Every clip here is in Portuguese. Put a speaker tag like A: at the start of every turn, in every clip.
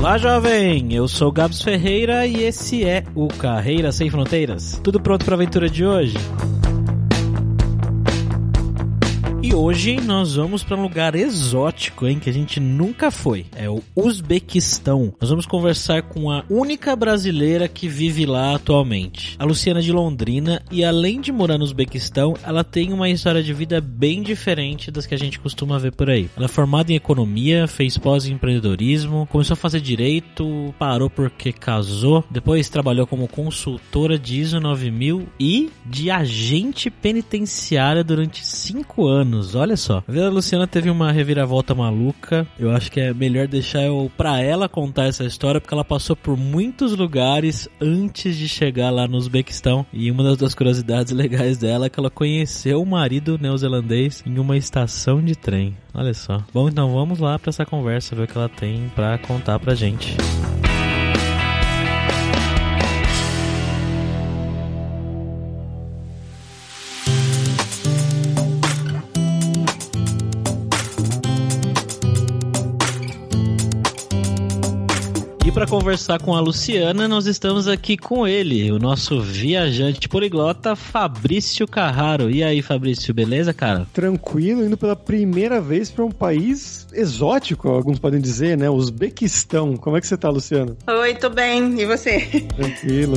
A: Olá, jovem! Eu sou Gabs Ferreira e esse é o Carreira Sem Fronteiras. Tudo pronto para a aventura de hoje? E hoje nós vamos para um lugar exótico, hein, que a gente nunca foi. É o Uzbequistão. Nós vamos conversar com a única brasileira que vive lá atualmente, a Luciana de Londrina, e além de morar no Uzbequistão, ela tem uma história de vida bem diferente das que a gente costuma ver por aí. Ela é formada em economia, fez pós em empreendedorismo, começou a fazer direito, parou porque casou, depois trabalhou como consultora de ISO 9000 e de agente penitenciária durante cinco anos anos, olha só. A Luciana teve uma reviravolta maluca. Eu acho que é melhor deixar eu pra ela contar essa história, porque ela passou por muitos lugares antes de chegar lá no Uzbequistão. E uma das curiosidades legais dela é que ela conheceu o marido neozelandês em uma estação de trem. Olha só. Bom, então vamos lá para essa conversa, ver o que ela tem para contar pra gente. E para conversar com a Luciana, nós estamos aqui com ele, o nosso viajante poliglota Fabrício Carraro. E aí, Fabrício, beleza, cara?
B: Tranquilo, indo pela primeira vez para um país exótico, alguns podem dizer, né? Uzbequistão. Como é que você tá, Luciana?
C: Oi, tô bem. E você?
B: Tranquilo.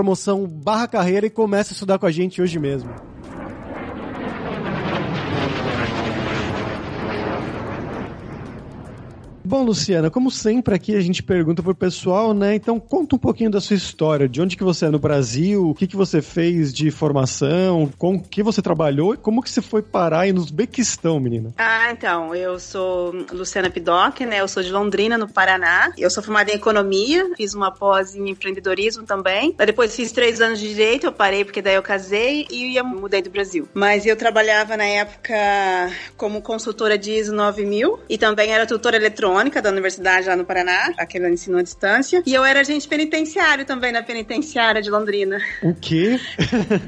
B: promoção barra carreira e comece a estudar com a gente hoje mesmo. Bom, Luciana, como sempre aqui a gente pergunta pro pessoal, né? Então conta um pouquinho da sua história, de onde que você é no Brasil, o que que você fez de formação, com o que você trabalhou e como que você foi parar aí no Uzbequistão, menina?
C: Ah, então, eu sou Luciana Pidoc, né? Eu sou de Londrina, no Paraná. Eu sou formada em economia, fiz uma pós em empreendedorismo também. Depois fiz três anos de direito, eu parei porque daí eu casei e eu mudei do Brasil. Mas eu trabalhava na época como consultora de ISO 9000 e também era tutora eletrônica da universidade lá no Paraná, aquele ensino à distância. E eu era agente penitenciário também na penitenciária de Londrina.
B: O quê?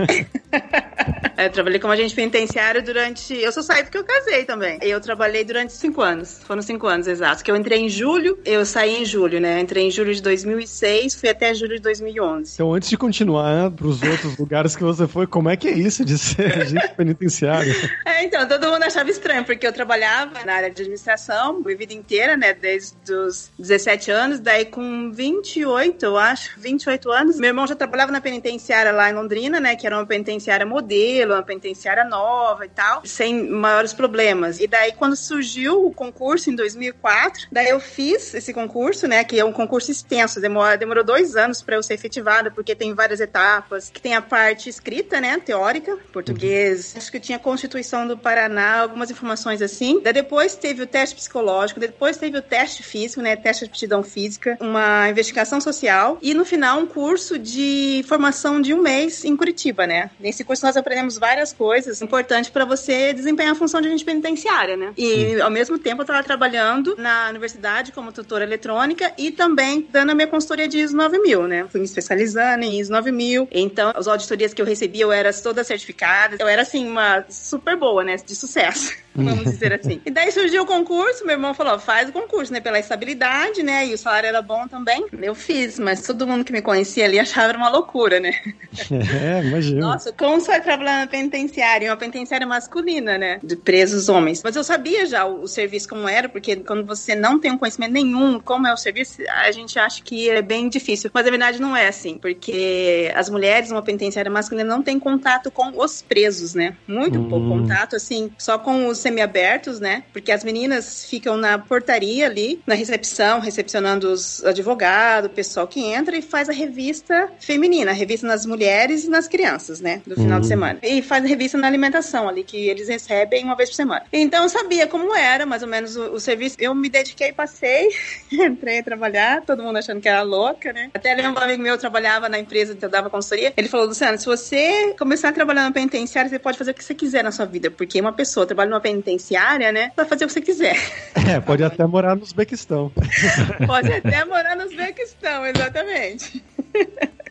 C: eu trabalhei como agente penitenciário durante. Eu só saí porque eu casei também. Eu trabalhei durante cinco anos. Foram cinco anos exatos. Que eu entrei em julho, eu saí em julho, né? Eu entrei em julho de 2006, fui até julho de 2011.
B: Então, antes de continuar para os outros lugares que você foi, como é que é isso de ser agente penitenciário?
C: É, então, todo mundo achava estranho, porque eu trabalhava na área de administração a vida inteira, né? Desde os 17 anos, daí com 28, eu acho, 28 anos, meu irmão já trabalhava na penitenciária lá em Londrina, né? Que era uma penitenciária modelo, uma penitenciária nova e tal, sem maiores problemas. E daí, quando surgiu o concurso em 2004, daí eu fiz esse concurso, né? Que é um concurso extenso, demorou, demorou dois anos para eu ser efetivada, porque tem várias etapas, que tem a parte escrita, né? Teórica, português, uhum. acho que tinha Constituição do Paraná, algumas informações assim. Daí depois teve o teste psicológico, depois teve o teste físico, né? Teste de aptidão física, uma investigação social e no final um curso de formação de um mês em Curitiba, né? Nesse curso nós aprendemos várias coisas importantes para você desempenhar a função de agente penitenciária, né? E ao mesmo tempo eu estava trabalhando na universidade como tutora eletrônica e também dando a minha consultoria de ISO 9000, né? Fui me especializando em ISO 9000. Então, as auditorias que eu recebia, eu era todas certificadas. Eu era, assim, uma super boa, né? De sucesso, vamos dizer assim. E daí surgiu o concurso, meu irmão falou, faz o concurso, né? Pela estabilidade, né? E o salário era bom também. Eu fiz, mas todo mundo que me conhecia ali achava uma loucura, né?
B: É, imagina.
C: Nossa, como você vai trabalhar na penitenciária? Uma penitenciária masculina, né? De presos homens. Mas eu sabia já o, o, serviço como era, porque quando você não tem um conhecimento nenhum como é o serviço, a gente acha que é bem difícil. Mas na verdade não é assim, porque as mulheres numa penitenciária masculina não têm contato com os presos, né? Muito hum. pouco contato, assim, só com os semiabertos, né? Porque as meninas ficam na portaria ali, na recepção, recepcionando os advogados, o pessoal que entra e faz a revista feminina, a revista nas mulheres e nas crianças, né? Do final uhum. de semana. E faz a revista na alimentação ali, que eles recebem uma vez por semana. Então eu sabia como era, mais ou menos, o, o serviço. Eu me dediquei, passei, entrei a trabalhar, todo mundo achando que era louca, né? Até lembro um amigo meu trabalhava na empresa que eu dava consultoria. Ele falou, Luciano, se você começar a trabalhar na penitenciária, você pode fazer o que você quiser na sua vida, porque uma pessoa trabalha numa penitenciária, né? Vai fazer o que você quiser.
B: É, pode até morar no Uzbequistão.
C: pode até morar no Uzbequistão, exatamente.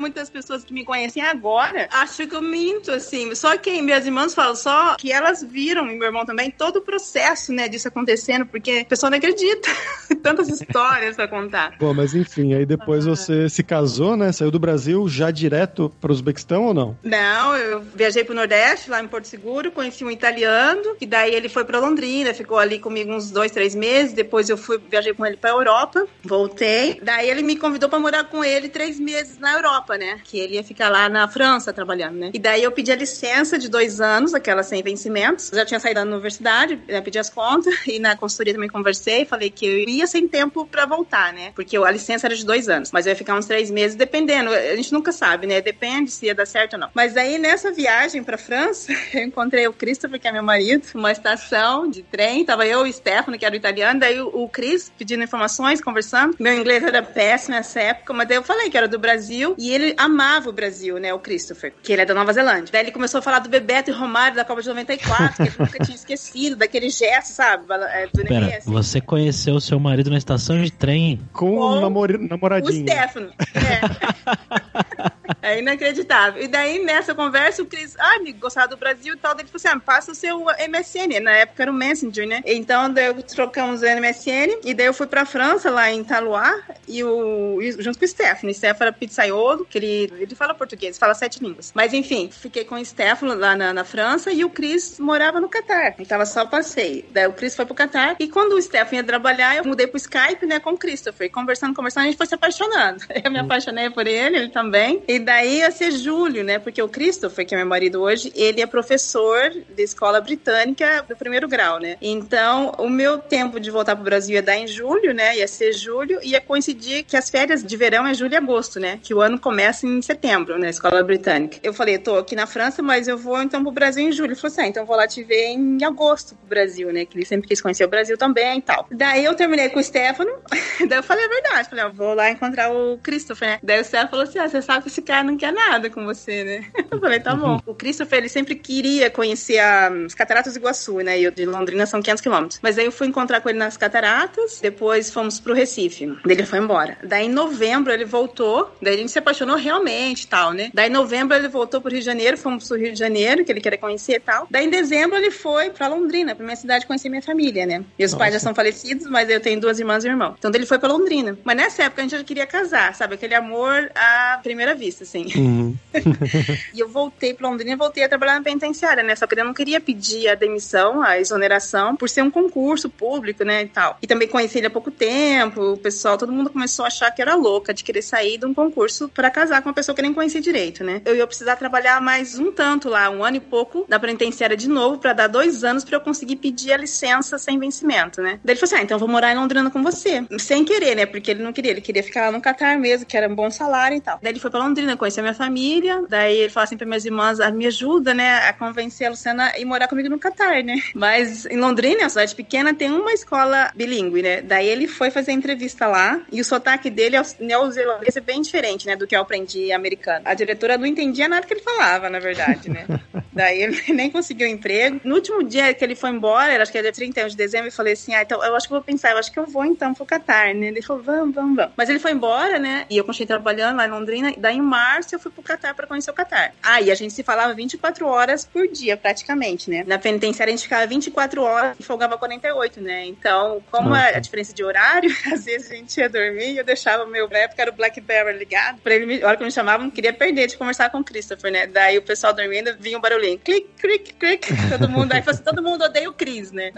C: Muitas pessoas que me conhecem agora acham que eu minto, assim. Só que minhas irmãs falam só que elas viram, e meu irmão também, todo o processo, né, disso acontecendo, porque a pessoa não acredita. Tantas histórias pra contar.
B: Bom, mas enfim, aí depois ah. você se casou, né? Saiu do Brasil já direto para o Uzbequistão ou não?
C: Não, eu viajei pro Nordeste, lá em Porto Seguro, conheci um italiano, e daí ele foi para Londrina, ficou ali comigo uns dois, três meses. Depois eu fui, viajei com ele pra Europa, voltei. Daí ele me convidou para morar com ele três meses na Europa, né? Que ele ia ficar lá na França trabalhando, né? E daí eu pedi a licença de dois anos, aquela sem vencimentos. já tinha saído da universidade, né, pedi as contas, e na consultoria também conversei, falei que eu ia sem tempo para voltar, né? Porque a licença era de dois anos, mas eu ia ficar uns três meses, dependendo. A gente nunca sabe, né? Depende se ia dar certo ou não. Mas aí nessa viagem pra França, eu encontrei o Christopher, que é meu marido, uma estação de trem. Tava eu e o Stefano, que era o italiano, daí o Chris pedindo informações, conversando. Meu inglês era péssimo nessa época, mas daí eu falei que era do Brasil e ele amava o Brasil, né? O Christopher, que ele é da Nova Zelândia. Daí ele começou a falar do Bebeto e Romário da Copa de 94, que ele nunca tinha esquecido, daquele gesto, sabe?
A: É, do Pera, você conheceu o seu marido na estação de trem?
B: Com, com um namor namoradinho.
C: O Stefano. É. É inacreditável. E daí, nessa conversa, o Cris, ah, me gostava do Brasil e tal. Ele falou assim: ah, passa o seu MSN. Na época era o Messenger, né? Então, daí eu trocamos o MSN. E daí eu fui pra França, lá em Talois, e o, junto com o Stefano. O Stefano era pizzaiolo, que ele, ele fala português, fala sete línguas. Mas enfim, fiquei com o Stefano lá na, na França e o Cris morava no Catar. Ele tava só passeio. Daí o Cris foi pro Catar. E quando o Stefano ia trabalhar, eu mudei pro Skype, né, com o Christopher. Conversando, conversando, a gente foi se apaixonando. Eu me apaixonei por ele, ele também. E daí ia ser Júlio, né? Porque o Christopher, que é meu marido hoje, ele é professor de escola britânica do primeiro grau, né? Então, o meu tempo de voltar pro Brasil ia dar em julho, né? Ia ser julho, ia coincidir que as férias de verão é julho e agosto, né? Que o ano começa em setembro, na escola britânica. Eu falei, tô aqui na França, mas eu vou então pro Brasil em julho. Ele falou assim, ah, então vou lá te ver em agosto pro Brasil, né? Que ele sempre quis conhecer o Brasil também e tal. Daí eu terminei com o Stefano, daí eu falei a verdade. Falei, eu vou lá encontrar o Christopher, né? Daí o Stefano falou assim, ah, você sabe que esse cara não quer nada com você, né? Eu falei, tá bom. O Christopher, ele sempre queria conhecer as Cataratas do Iguaçu, né? E de Londrina são 500 quilômetros. Mas aí eu fui encontrar com ele nas Cataratas, depois fomos pro Recife. Daí ele foi embora. Daí em novembro ele voltou, daí a gente se apaixonou realmente e tal, né? Daí em novembro ele voltou pro Rio de Janeiro, fomos pro Rio de Janeiro, que ele queria conhecer e tal. Daí em dezembro ele foi pra Londrina, pra minha cidade, conhecer minha família, né? Meus Nossa. pais já são falecidos, mas eu tenho duas irmãs e um irmão. Então ele foi pra Londrina. Mas nessa época a gente já queria casar, sabe? Aquele amor à primeira vista, assim. Uhum. e eu voltei para Londrina e voltei a trabalhar na penitenciária, né? Só que eu não queria pedir a demissão, a exoneração, por ser um concurso público, né, e tal. E também conheci ele há pouco tempo, o pessoal, todo mundo começou a achar que era louca de querer sair de um concurso para casar com uma pessoa que nem conhecia direito, né? Eu ia precisar trabalhar mais um tanto lá, um ano e pouco, na penitenciária de novo, para dar dois anos para eu conseguir pedir a licença sem vencimento, né? Daí ele falou assim: ah, então eu vou morar em Londrina com você. Sem querer, né? Porque ele não queria, ele queria ficar lá no Catar mesmo, que era um bom salário e tal. Daí ele foi para Londrina, conhecer a minha família, daí ele falou assim pra minhas irmãs, a me ajuda, né, a convencer a Luciana a ir morar comigo no Catar, né? Mas em Londrina, a cidade pequena, tem uma escola bilíngue, né? Daí ele foi fazer entrevista lá e o sotaque dele é neozelandês é bem diferente, né, do que eu aprendi americano. A diretora não entendia nada que ele falava, na verdade, né? Daí ele nem conseguiu emprego. No último dia que ele foi embora, acho que era 31 de dezembro, eu falei assim: ah, então eu acho que vou pensar, eu acho que eu vou então pro Catar, né? Ele falou: vamos, vamos, vamos. Mas ele foi embora, né? E eu continuei trabalhando lá em Londrina. Daí em março eu fui pro Catar pra conhecer o Catar. Ah, e a gente se falava 24 horas por dia, praticamente, né? Na penitenciária a gente ficava 24 horas e folgava 48, né? Então, como a, a diferença de horário, às vezes a gente ia dormir e eu deixava o meu, na época era o Blackberry ligado, pra ele, a hora que me chamavam, não queria perder de conversar com o Christopher, né? Daí o pessoal dormindo, vinha um barulhinho, clique, clique, clique, todo mundo, aí assim, todo mundo odeia o Chris, né?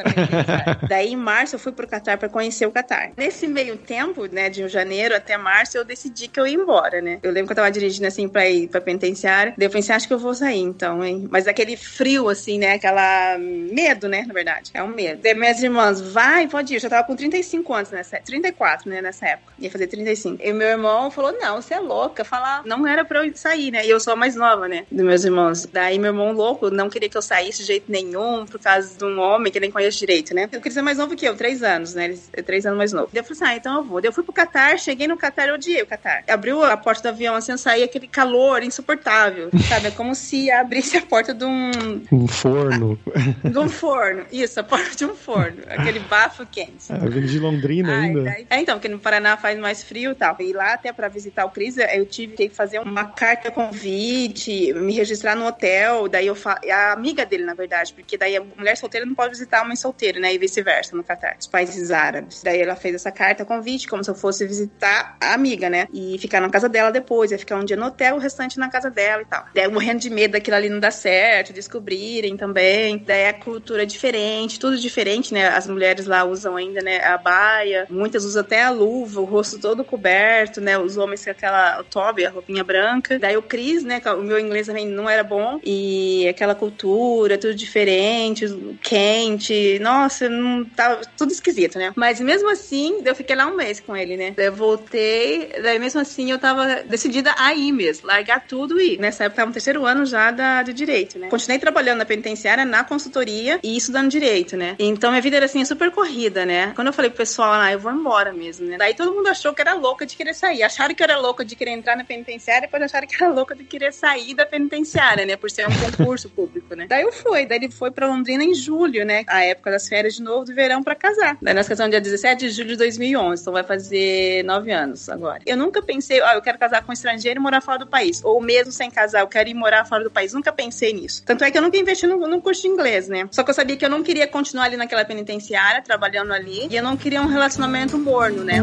C: Daí em março eu fui pro Catar pra conhecer o Catar. Nesse meio tempo, né, de janeiro até março, eu decidi que eu ia embora, né? Eu lembro que eu tava dirigindo né, assim, pra ir pra penitenciária. Daí eu pensei, acho que eu vou sair, então, hein? Mas aquele frio, assim, né? Aquela medo, né, na verdade. É um medo. Daí minhas irmãs, vai, pode ir. Eu já tava com 35 anos nessa 34, né, nessa época. Ia fazer 35. E meu irmão falou, não, você é louca. Falar, não era pra eu sair, né? E eu sou a mais nova, né, dos meus irmãos. Daí meu irmão louco não queria que eu saísse de jeito nenhum, por causa de um homem que nem conhece direito, né? Eu queria ser mais novo que eu, três anos, né? Ele é três anos mais novo. Daí eu falei assim, ah, então eu vou. Daí eu fui pro Catar, cheguei no Catar, eu odiei o Catar. Abriu a porta do avião, assim, eu saí aquele calor insuportável, sabe? É como se abrisse a porta de um...
B: Um forno.
C: De um forno. Isso, a porta de um forno. Aquele bafo quente.
B: É, vindo de Londrina
C: Ai,
B: ainda.
C: daí- É, então, porque no Paraná faz mais frio e tal. E lá até pra visitar o Cris, eu tive que fazer uma carta convite, me registrar no hotel. Daí eu fa... a amiga dele, na verdade, porque daí a mulher solteira não pode visitar a mãe solteira, né? E vice-versa no Catar, os países árabes. Daí ela fez essa carta convite, como se eu fosse visitar a amiga, né? E ficar na casa dela depois, ia ficar um dia no hotel, o restante na casa dela e tal. Daí eu morrendo de medo daquilo ali não dar certo, descobrirem também. Daí a cultura é diferente, tudo diferente, né? As mulheres lá usam ainda, né, a baia, muitas usam até a luva, o rosto todo coberto, né? Os homens com aquela tobe, a roupinha branca. Daí o Cris, né, que o meu inglês também não era bom, e aquela cultura, tudo diferente, quente. Nossa, não tava tudo esquisito, né? Mas mesmo assim, eu fiquei lá um mês com ele, né? Daí eu voltei, daí mesmo assim eu tava decidida a ir mesmo, largar tudo e. Nessa época tava no terceiro ano já da, de direito, né? Continuei trabalhando na penitenciária, na consultoria e estudando direito, né? Então minha vida era assim, super corrida, né? Quando eu falei pro pessoal, ah, eu vou embora mesmo, né? Daí todo mundo achou que era louca de querer sair. Acharam que eu era louca de querer entrar na penitenciária, depois acharam que era louca de querer sair da penitenciária, né? Por ser um concurso público, né? Daí eu fui, daí ele foi pra Londrina em julho, né? A época das férias de novo do verão pra casar. Daí nós casamos dia 17 de julho de 2011, então vai fazer nove anos agora. Eu nunca pensei, ah, eu quero casar com um estrangeiro e morar fora do país. Ou mesmo sem casar, eu quero ir morar fora do país. Nunca pensei nisso. Tanto é que eu nunca investi no, no curso de inglês, né? Só que eu sabia que eu não queria continuar ali naquela penitenciária, trabalhando ali, e eu não queria um relacionamento morno, né?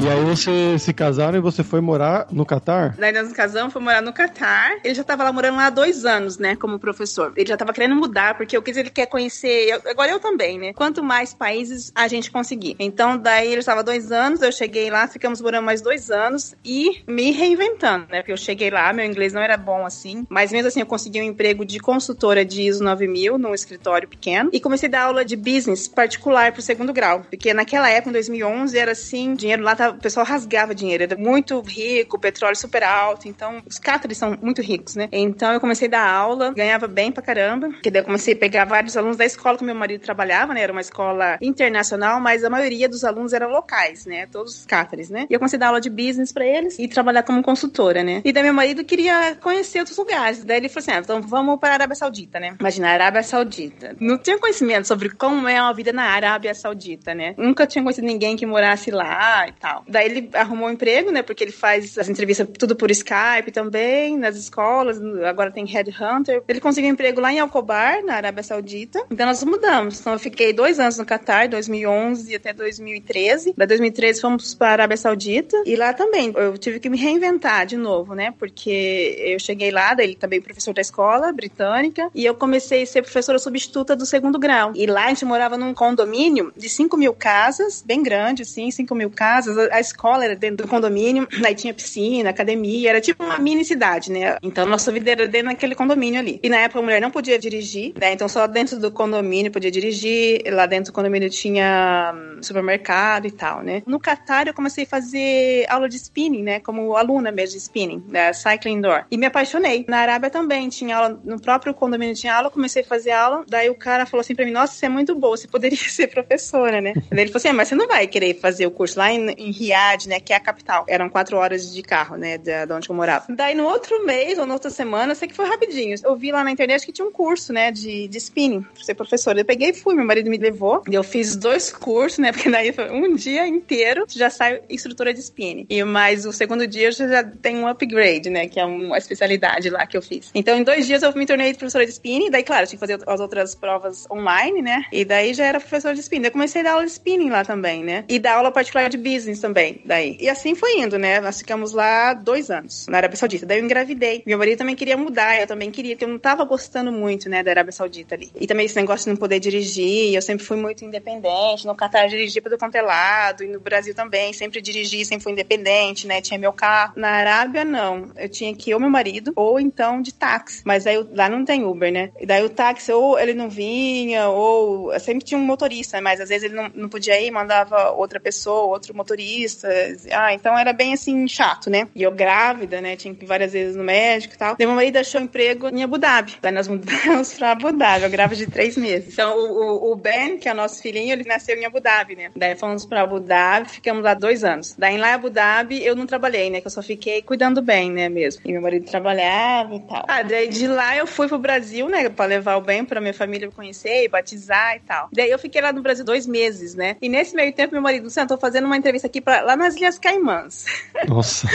B: E aí vocês se casaram e você foi morar no Catar?
C: Daí nós nos casamos, foi morar no Catar. Ele já tava lá morando lá há dois anos, né, como professor. Ele já tava querendo mudar, porque o que ele quer conhecer, eu- agora eu também, né? Quanto mais países a gente conseguir. Então, daí ele estava dois anos, eu cheguei lá, ficamos morando mais dois anos e me reinventando, né? Porque eu cheguei lá, meu inglês não era bom assim, mas mesmo assim eu consegui um emprego de consultora de ISO 9000 num escritório pequeno e comecei a dar aula de business particular pro segundo grau, porque naquela época, em 2011, era assim, dinheiro lá, tava, o pessoal rasgava dinheiro, era muito rico, petróleo super alto, então os cátaros são muito ricos, né? Então eu comecei a dar aula, ganhava bem pra caramba, que daí eu comecei a pegar vários alunos da escola que meu marido trabalhava, né? Era uma escola internacional, mas a maioria dos alunos eram locais, né? Todos os cátaros, né? E eu comecei a dar aula de business pra eles e trabalhar como consultora, né? E daí meu marido queria conhecer outros lugares, daí ele falou assim, ah, então vamos para a Arábia Saudita, né? Imagina, a Arábia Saudita. Não tinha conhecimento sobre como é a vida na Arábia Saudita, né? Nunca tinha conhecido ninguém que morasse lá e tal. Daí ele arrumou um emprego, né? Porque ele faz as entrevistas tudo por Skype também, nas escolas, agora tem Headhunter. Ele conseguiu um emprego lá em Alcobar, na Arábia Saudita. Então nós mudamos. Então eu fiquei dois anos no Catar, 2011 até 2013. Da 2013 fomos para a Arábia Saudita. E lá também eu tive que me reinventar de novo, né? Porque eu cheguei lá, daí ele também professor da escola britânica. E eu comecei a ser professora substituta do segundo grau. E lá a gente morava num condomínio de 5 mil casas, bem grande, assim, 5 mil casas. A escola era dentro do condomínio, aí tinha piscina, academia, era tipo uma mini cidade, né? Então nossa vida era dentro daquele condomínio ali. E na época a mulher não podia dirigir, né? Então só dentro do condomínio podia dirigir. Lá dentro do condomínio tinha hum, supermercado e tal, né? No Catar eu comecei a fazer aula de spinning, né? Como aluna mesmo de spinning, da Cycling Indoor. E me apaixonei. Na Arábia também tinha aula, no próprio condomínio tinha aula, comecei a fazer aula. Daí o cara falou assim pra mim: Nossa, você é muito boa, você poderia ser professora, né? Ele falou assim: ah, Mas você não vai querer fazer o curso lá em, em Riad, né? Que é a capital. Eram quatro horas de carro, né? De onde eu morava. Daí no outro mês ou na outra semana, sei que foi rapidinho. Eu vi lá na internet que tinha um curso, né? De, de spinning, pra ser professora. Eu peguei e fui, meu marido me levou. E eu fiz dois cursos, né? Porque daí foi um dia inteiro já saio instrutora de spinning. E mais o segundo dia eu já tenho um upgrade, né? Que é uma especialidade lá que eu fiz. Então em dois dias eu me tornei professora de spinning. Daí, claro, tinha que fazer as outras provas online, né? E daí já era professora de spinning. Eu comecei a dar aula de spinning lá também, né? E dar aula particular de business também, daí. E assim foi indo, né? Nós ficamos lá dois anos, na Arábia Saudita. Daí eu engravidei. Meu marido também queria mudar, eu também queria, porque eu não tava gostando muito, né, da Arábia Saudita ali. E também esse negócio de não poder dirigir, eu sempre fui muito independente. No Catar dirigi para do quanto é e no Brasil também, sempre dirigi, sempre fui independente, né? Tinha meu carro. Na Arábia, não. Eu tinha que ir ou meu marido, ou então de táxi. Mas aí lá não tem Uber, né? E daí o táxi, ou ele não vinha, ou sempre tinha um motorista, mas às vezes ele não, não podia ir, mandava outra pessoa, outro motorista. Ah, então era bem assim, chato, né? E eu grávida, né? Tinha que ir várias vezes no médico e tal. Daí meu marido achou emprego em Abu Dhabi. Daí nós mudamos pra Abu Dhabi, eu grávida de três meses. Então o, o, Ben, que é o nosso filhinho, ele nasceu em Abu Dhabi, né? Daí fomos pra Abu Dhabi, ficamos lá dois anos. Daí lá em Abu Dhabi eu não trabalhei, né? Que eu só fiquei cuidando bem, né? Mesmo. E meu marido trabalhava e tal. Ah, daí de lá eu fui pro Brasil, né? Pra levar o bem pra minha família conhecer e batizar e tal. Daí eu fiquei lá no Brasil dois meses, né? E nesse meio tempo, meu marido, Luciano, tô fazendo uma entrevista aqui pra, lá nas Ilhas Caimãs.
B: Nossa.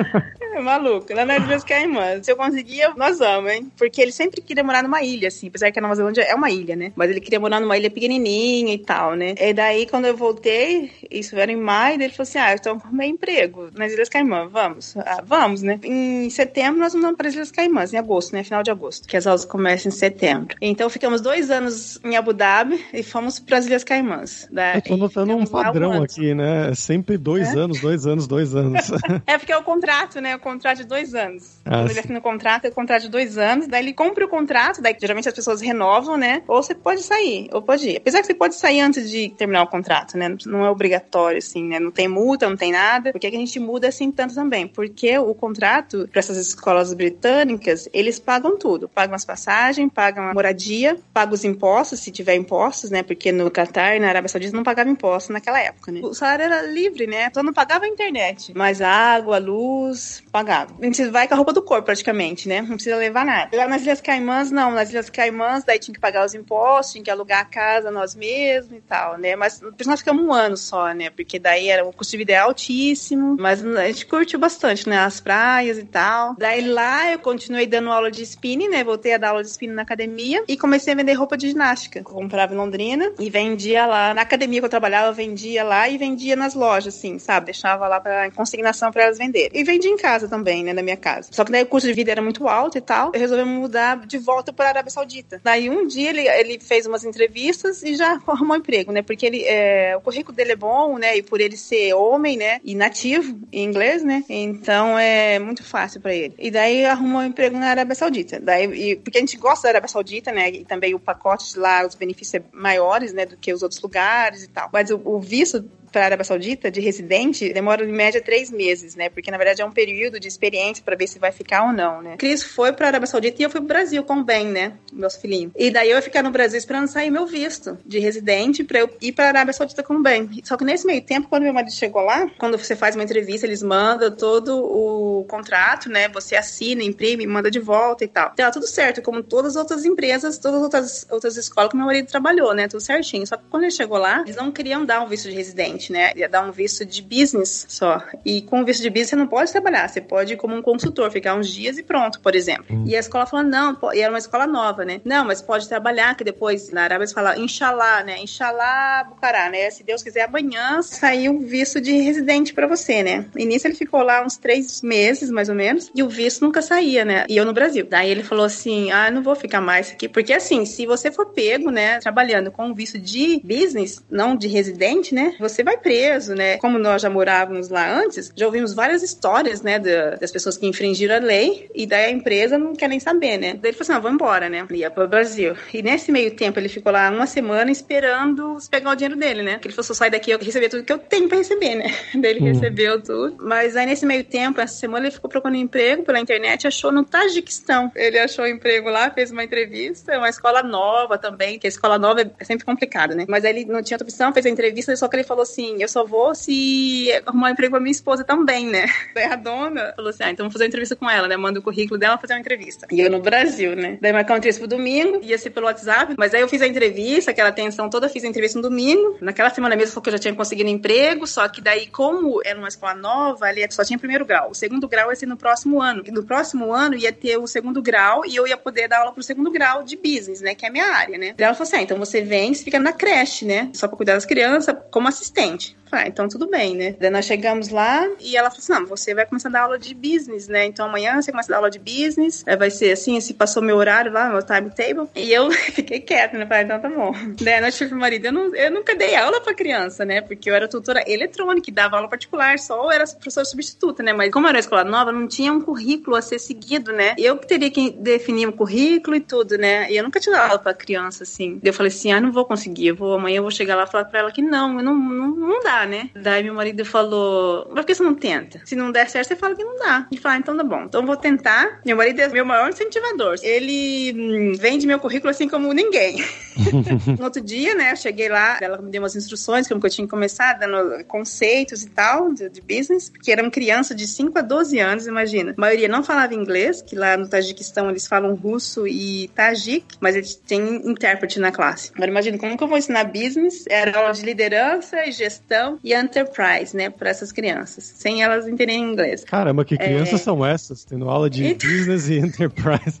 C: é maluco, lá nas Ilhas Caimãs. Se eu conseguia, nós vamos, hein? Porque ele sempre queria morar numa ilha, assim. Apesar que a Nova Zelândia é uma ilha, né? Mas ele queria morar numa ilha pequenininha e tal, né? E daí, quando eu voltei, isso era em maio, ele falou assim: ah, então arrumei emprego nas Ilhas Caimãs, vamos. Ah, vamos, né? Em setembro, nós mudamos para as Ilhas Caimãs, em agosto, né? Final de agosto, que as aulas começam em setembro. Então, ficamos dois anos em Abu Dhabi e fomos para as Ilhas Caimãs.
B: Da... Eu tô notando um padrão aqui, né? Sempre dois é? anos, dois anos, dois anos.
C: é porque é o contrato, né? O contrato de dois anos. Ah, Quando ele assina o contrato, é o contrato de dois anos, daí ele cumpre o contrato, daí geralmente as pessoas renovam, né? Ou você pode sair, ou pode ir. Apesar que você pode sair antes de terminar o contrato, né? Não é obrigatório, assim, né? Não tem multa, não tem nada. Por que a gente muda assim tanto também? Porque o contrato para essas escolas britânicas, eles pagam tudo. Pagam as passagens, pagam a moradia, pagam os impostos, se tiver impostos, né? Porque no Catar e na Arábia Saudita não pagava impostos naquela época, né? O salário era livre, né? Só não pagava a internet. Mas água, luz, pagava. A gente vai com a roupa do corpo, praticamente, né? Não precisa levar nada. Lá nas Ilhas Caimãs, não. Nas Ilhas Caimãs, daí tinha que pagar os impostos, tinha que alugar a casa nós mesmos e tal, né? Mas nós ficamos um ano só, né? Porque daí era o custo de vida é altíssimo, mas a gente curtiu bastante, né? As praias e tal. Daí lá eu continuei dando aula de spinning, né? Voltei a dar aula de spinning na academia e comecei a vender roupa de ginástica. comprava em Londrina e vendia lá. Na academia que eu trabalhava, eu vendia lá e vendia nas lojas, assim, sabe? Deixava lá pra consignação para elas venderem. E vendia em casa também, né? Na minha casa. Só que daí o custo de vida era muito alto e tal. Eu resolvi mudar de volta para a Arábia Saudita. Daí um dia ele, ele fez umas entrevistas e já arrumou emprego, né? Porque ele, é, o currículo dele é bom, né? E por ele ser homem, né? E nativo em inglês, né? Então é muito fácil para ele. E daí arrumou um emprego na Arábia Saudita. Daí, e, porque a gente gosta da Arábia Saudita, né? E também o pacote de lá, os benefícios é maiores, né? Do que os outros lugares e tal. Mas o, o visto para a Arábia Saudita de residente demora em média três meses, né? Porque na verdade é um período de experiência para ver se vai ficar ou não, né? Cris foi para a Arábia Saudita e eu fui para o Brasil com o Ben, né? Meus filhinhos. E daí eu ia ficar no Brasil esperando sair meu visto de residente para eu ir para a Arábia Saudita com o Ben. Só que nesse meio tempo, quando meu marido chegou lá, quando você faz uma entrevista, eles mandam todo o contrato, né? Você assina, imprime, manda de volta e tal. Então, tudo certo, como todas as outras empresas, todas as outras, outras escolas que meu marido trabalhou, né? Tudo certinho. Só que quando ele chegou lá, eles não queriam dar um visto de residente né? Ia dar um visto de business só. E com o visto de business você não pode trabalhar, você pode ir como um consultor, ficar uns dias e pronto, por exemplo. Hum. E a escola falou, não, e era uma escola nova, né? Não, mas pode trabalhar, que depois na Arábia eles falam, inshallah, né? Inshallah, Bucará, né? Se Deus quiser, amanhã saiu o visto de residente para você, né? E nisso ele ficou lá uns três meses, mais ou menos, e o visto nunca saía, né? E eu no Brasil. Daí ele falou assim, ah, não vou ficar mais aqui, porque assim, se você for pego, né, trabalhando com um visto de business, não de residente, né? Você vai vai preso, né? Como nós já morávamos lá antes, já ouvimos várias histórias, né, das pessoas que infringiram a lei e daí a empresa não quer nem saber, né? Daí ele falou assim, ah, vamos embora, né? Ia para o Brasil. E nesse meio tempo ele ficou lá uma semana esperando pegar o dinheiro dele, né? Que ele falou, só sai daqui, eu receber tudo que eu tenho para receber, né? Daí ele hum. recebeu tudo. Mas aí nesse meio tempo, essa semana ele ficou procurando emprego pela internet, achou no Tajiquistão. Ele achou emprego lá, fez uma entrevista, uma escola nova também, que a escola nova é sempre complicada, né? Mas aí ele não tinha outra opção, fez a entrevista, só que ele falou assim, assim, eu só vou se arrumar um emprego pra minha esposa também, né? Daí a dona falou assim, ah, então vou fazer uma entrevista com ela, né? Manda o currículo dela fazer uma entrevista. E eu no Brasil, né? Daí marcar uma entrevista pro domingo, ia ser pelo WhatsApp, mas aí eu fiz a entrevista, aquela atenção toda, fiz a entrevista no domingo. Naquela semana mesmo foi que eu já tinha conseguido emprego, só que daí, como era uma escola nova, ali só tinha primeiro grau. O segundo grau ia ser no próximo ano. No próximo ano ia ter o segundo grau e eu ia poder dar aula pro segundo grau de business, né? Que é a minha área, né? Daí ela falou assim: ah, então você vem, você fica na creche, né? Só pra cuidar das crianças como assistente gente. Ah, então tudo bem, né? Daí nós chegamos lá e ela falou assim: não, você vai começar a dar aula de business, né? Então amanhã você começa a dar aula de business, vai ser assim, assim, passou meu horário lá, meu timetable. E eu fiquei quieta, né? Falei, então tá bom. Daí nós tive marido, eu, não, eu nunca dei aula pra criança, né? Porque eu era tutora eletrônica e dava aula particular, só era professora substituta, né? Mas como era uma escola nova, não tinha um currículo a ser seguido, né? Eu que teria que definir o currículo e tudo, né? E eu nunca tinha dado aula pra criança, assim. Daí eu falei assim, ah, não vou conseguir, eu vou, amanhã eu vou chegar lá e falar pra ela que não, não, não, não dá, né? Daí meu marido falou, mas por que você não tenta? Se não der certo, você fala que não dá. E fala, ah, então tá bom, então vou tentar. Meu marido é meu maior incentivador. Ele hum, vende meu currículo assim como ninguém. no outro dia, né, eu cheguei lá, ela me deu umas instruções, como que eu tinha que começar, dando conceitos e tal, de, de business, porque eram criança de 5 a 12 anos, imagina. A maioria não falava inglês, que lá no Tajiquistão eles falam russo e tajik, mas eles têm intérprete na classe. Agora imagina, como que eu vou ensinar business? Era aula de liderança e gestão e enterprise, né, para essas crianças, sem elas entenderem inglês.
B: Caramba, que crianças é... são essas? Tendo aula de então... business e enterprise.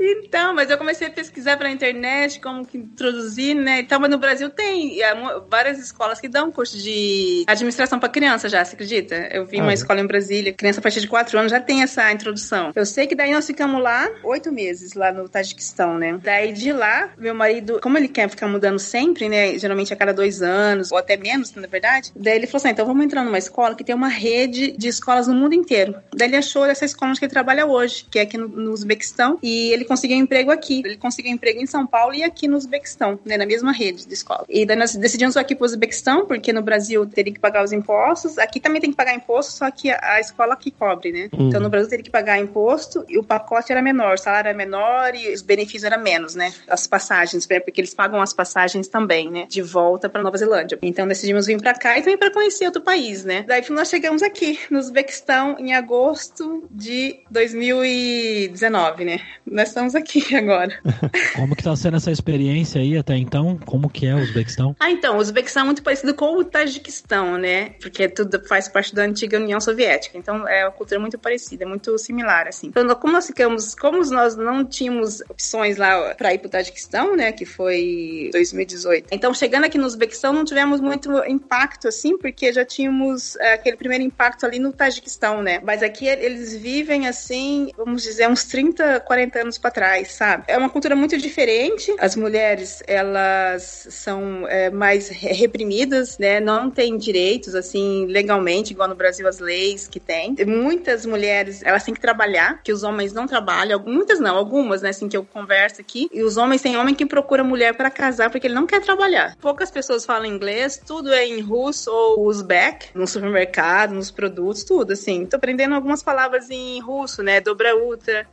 C: Então, mas eu comecei a pesquisar pela internet como que introduzir, né? Então, mas no Brasil tem é, várias escolas que dão curso de administração para criança já, você acredita? Eu vi ah, uma é? escola em Brasília, criança a partir de 4 anos já tem essa introdução. Eu sei que daí nós ficamos lá oito meses, lá no Tajiquistão, né? Daí de lá, meu marido, como ele quer ficar mudando sempre, né? Geralmente a cada dois anos, ou até menos, na verdade. Daí ele falou assim: ah, então vamos entrar numa escola que tem uma rede de escolas no mundo inteiro. Daí ele achou essa escola onde ele trabalha hoje, que é aqui no, no Uzbequistão, e ele conseguiu um emprego aqui. Ele conseguiu um emprego em São Paulo e aqui no Uzbequistão, né? Na mesma rede de escola. E daí nós decidimos aqui pro Uzbequistão, porque no Brasil teria que pagar os impostos, aqui também tem que pagar imposto, só que a, a escola que cobre, né? Uhum. Então no Brasil teria que pagar imposto e o pacote era menor, o salário era menor e os benefícios eram menos, né? As passagens, porque eles pagam as passagens também, né? De volta para Nova Zelândia. Então decidimos vir para cá e também para conhecer outro país, né? Daí nós chegamos aqui, no Uzbequistão, em agosto de 2019, né? Nós estamos aqui agora.
A: Como que tá sendo essa experiência aí até então? Como que é o Uzbequistão?
C: Ah, então, o Uzbequistão é muito parecido com o Tajiquistão, né? Porque tudo faz parte da antiga União Soviética. Então é uma cultura muito parecida, muito similar, assim. Então, como nós ficamos, como nós não tínhamos opções lá para ir pro Tajiquistão, né? Que foi 2018. Então, chegando aqui no Uzbequistão, não tivemos muito impacto, assim, porque já tínhamos é, aquele primeiro impacto ali no Tajiquistão, né? Mas aqui eles vivem, assim, vamos dizer, uns 30, 40 anos para trás, sabe? É uma cultura muito diferente. As mulheres, elas são é, mais reprimidas, né? Não têm direitos, assim, legalmente, igual no Brasil as leis que tem. Muitas mulheres, elas têm que trabalhar, que os homens não trabalham. Muitas não, algumas, né? Assim, que eu converso aqui. E os homens, tem homem que procura mulher para casar porque ele não quer trabalhar. Poucas pessoas falam inglês, tudo é em russo ou uzbek, no supermercado, nos produtos, tudo, assim. Tô aprendendo algumas palavras em russo, né? Dobra ultra,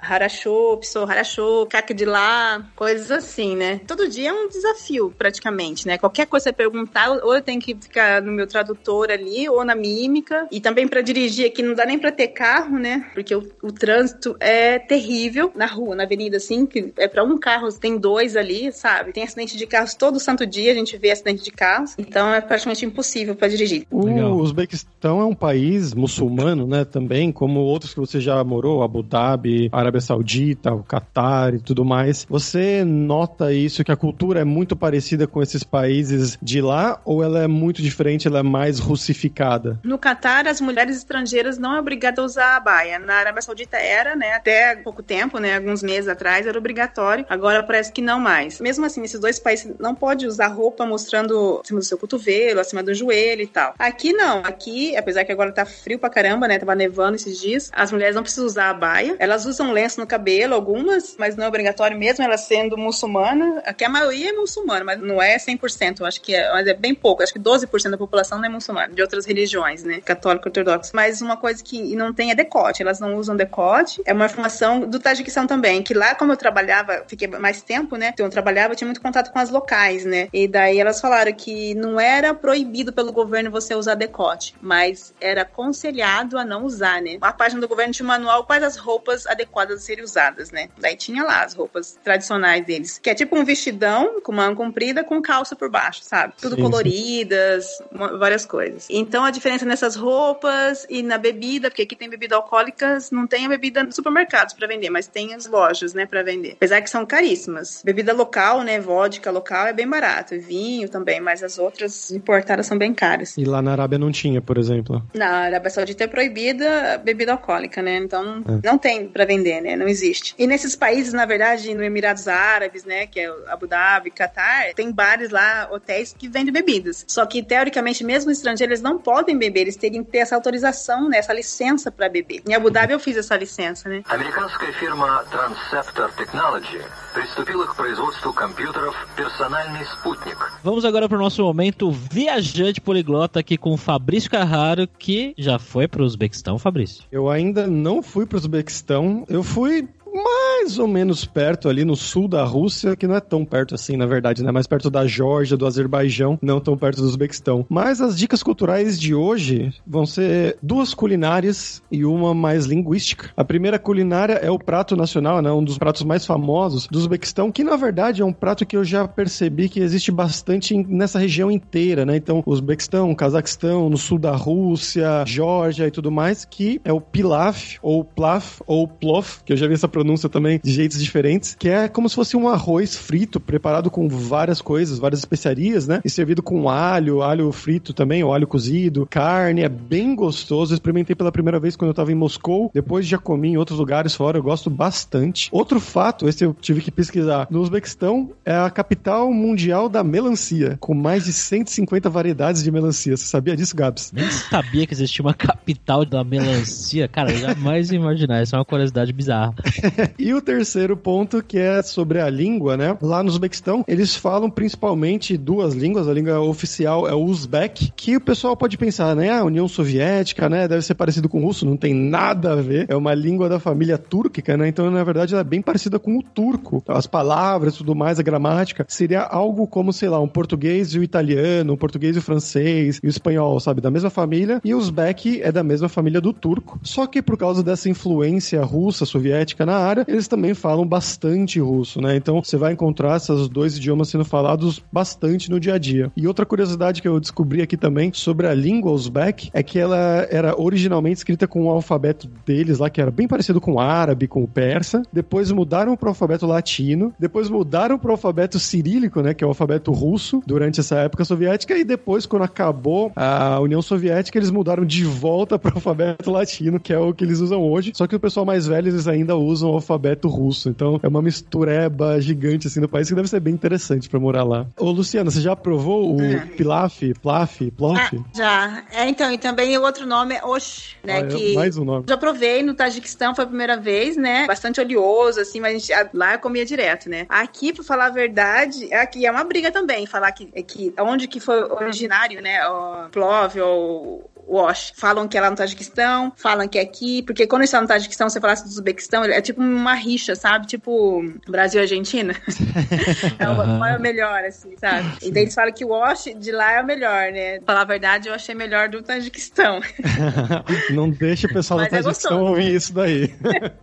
C: harasho, pso harasho, kak de lá, coisas assim, né? Todo dia é um desafio, praticamente, né? Qualquer coisa que você perguntar, ou eu tenho que ficar no meu tradutor ali, ou na mímica. E também para dirigir aqui não dá nem para ter carro, né? Porque o, o, trânsito é terrível na rua, na avenida, assim, que é para um carro, tem dois ali, sabe? Tem acidente de carros todo santo dia, a gente vê acidente de carros. Então é praticamente impossível para dirigir.
B: O Uzbequistão é um país muçulmano, né? Também, como outros que você já morou, Abu Dhabi, Arábia Saudita, Catar e tudo mais. Você nota isso, que a cultura é muito parecida com esses países de lá, ou ela é muito diferente, ela é mais russificada?
C: No Catar, as mulheres estrangeiras não é obrigada a usar a baia. Na Arábia Saudita era, né? Até pouco tempo, né? Alguns meses atrás era obrigatório. Agora parece que não mais. Mesmo assim, nesses dois países não pode usar roupa mostrando acima do seu cotovelo, acima do joelho e tal. Aqui não. Aqui, apesar que agora tá frio pra caramba, né? Tava nevando esses dias. As mulheres não precisam usar a baia. Elas usam lenço no cabelo, algumas, mas não é obrigatório mesmo ela sendo muçulmana. Aqui a maioria é muçulmana, mas não é 100%. Eu acho que é, mas é bem pouco. Acho que 12% da população não é muçulmana, de outras religiões, né? Católico, ortodoxo. Mas uma coisa que não tem é decote. Elas não usam decote. É uma informação do Tajiquistão também, que lá, como eu trabalhava, fiquei mais tempo, né? Então eu trabalhava, eu tinha muito contato com as locais, né? E daí elas falaram que não era proibido pelo governo você usar decote, mas era aconselhado a não usar, né? A página do governo tinha um manual quais as roupas adequadas a serem usadas, né? Né? Daí tinha lá as roupas tradicionais deles, que é tipo um vestidão com manga comprida com calça por baixo, sabe? Tudo sim, coloridas, sim. várias coisas. Então a diferença nessas roupas e na bebida, porque aqui tem bebida alcoólicas, não tem a bebida nos supermercados para vender, mas tem as lojas, né, para vender. Apesar que são caríssimas. Bebida local, né, vodka local é bem barato, vinho também, mas as outras importadas são bem caras.
B: E lá na Arábia não tinha, por exemplo?
C: Na Arábia Saudita é proibida bebida alcoólica, né? Então é. não tem para vender, né? Não existe. E nesses países, na verdade, no Emirados Árabes, né, que é Abu Dhabi, Catar, tem bares lá, hotéis que vendem bebidas. Só que teoricamente, mesmo estrangeiros, eles não podem beber, eles teriam que ter essa autorização, né, essa licença para beber. Em Abu Dhabi eu fiz essa licença, né?
D: Американская фирма Transceptor Technology приступила к производству компьютеров «Персональный спутник».
A: Vamos agora para o nosso momento viajante poliglota aqui com o Fabrício Carraro, que já foi para o Uzbequistão, Fabrício.
B: Eu ainda não fui para o Uzbequistão. Eu fui Mom. Mais ou menos perto ali no sul da Rússia, que não é tão perto assim, na verdade, né? Mais perto da Geórgia, do Azerbaijão, não tão perto do Uzbequistão. Mas as dicas culturais de hoje vão ser duas culinárias e uma mais linguística. A primeira culinária é o prato nacional, né? Um dos pratos mais famosos do Uzbequistão, que na verdade é um prato que eu já percebi que existe bastante nessa região inteira, né? Então, Uzbequistão, Cazaquistão, no sul da Rússia, Geórgia e tudo mais, que é o pilaf, ou plaf, ou plof, que eu já vi essa pronúncia também de jeitos diferentes, que é como se fosse um arroz frito, preparado com várias coisas, várias especiarias, né? E servido com alho, alho frito também, ou alho cozido, carne, é bem gostoso. Eu experimentei pela primeira vez quando eu tava em Moscou, depois já comi em outros lugares fora, eu gosto bastante. Outro fato, esse eu tive que pesquisar, no Uzbequistão é a capital mundial da melancia, com mais de 150 variedades de melancia. Você sabia disso, Gabs?
A: Nem sabia que existia uma capital da melancia. Cara, eu jamais imaginar. Isso é uma curiosidade bizarra.
B: e o terceiro ponto, que é sobre a língua, né? Lá no Uzbequistão, eles falam principalmente duas línguas. A língua oficial é o Uzbek, que o pessoal pode pensar, né? A União Soviética, né? Deve ser parecido com o russo. Não tem nada a ver. É uma língua da família túrquica, né? Então, na verdade, ela é bem parecida com o turco. As palavras tudo mais, a gramática, seria algo como, sei lá, um português e o italiano, um português e o francês e o espanhol, sabe? Da mesma família. E o Uzbek é da mesma família do turco. Só que por causa dessa influência russa, soviética na área, eles também falam bastante russo, né? Então você vai encontrar esses dois idiomas sendo falados bastante no dia a dia. E outra curiosidade que eu descobri aqui também sobre a língua uzbek é que ela era originalmente escrita com o alfabeto deles lá, que era bem parecido com o árabe, com o persa. Depois mudaram para o alfabeto latino. Depois mudaram para o alfabeto cirílico, né? Que é o alfabeto russo, durante essa época soviética. E depois, quando acabou a União Soviética, eles mudaram de volta para o alfabeto latino, que é o que eles usam hoje. Só que o pessoal mais velho, eles ainda usam o alfabeto russo. Então é uma mistureba gigante assim no país que deve ser bem interessante para morar lá. Ô, Luciana, você já provou o é. pilaf, plaf, plof? Ah,
C: já. É, então, e também o outro nome é Osh, né? Ah, é que
B: mais um nome.
C: Já provei no Tajiquistão, foi a primeira vez, né? Bastante oleoso, assim, mas gente, lá eu comia direto, né? Aqui, pra falar a verdade, aqui é uma briga também, falar que, que onde que foi originário, né? O plov ou Wash. Falam que é lá no Tajiquistão, falam que é aqui, porque quando está no Tajiquistão, você falasse do Uzbequistão, é tipo uma rixa, sabe? Tipo Brasil e Argentina. é o uhum. é o melhor, assim, sabe? E daí eles falam que o Wash de lá é o melhor, né? Falar a verdade, eu achei melhor do Tajiquistão.
B: Não deixa o pessoal mas do é Tajiquistão ouvir isso daí.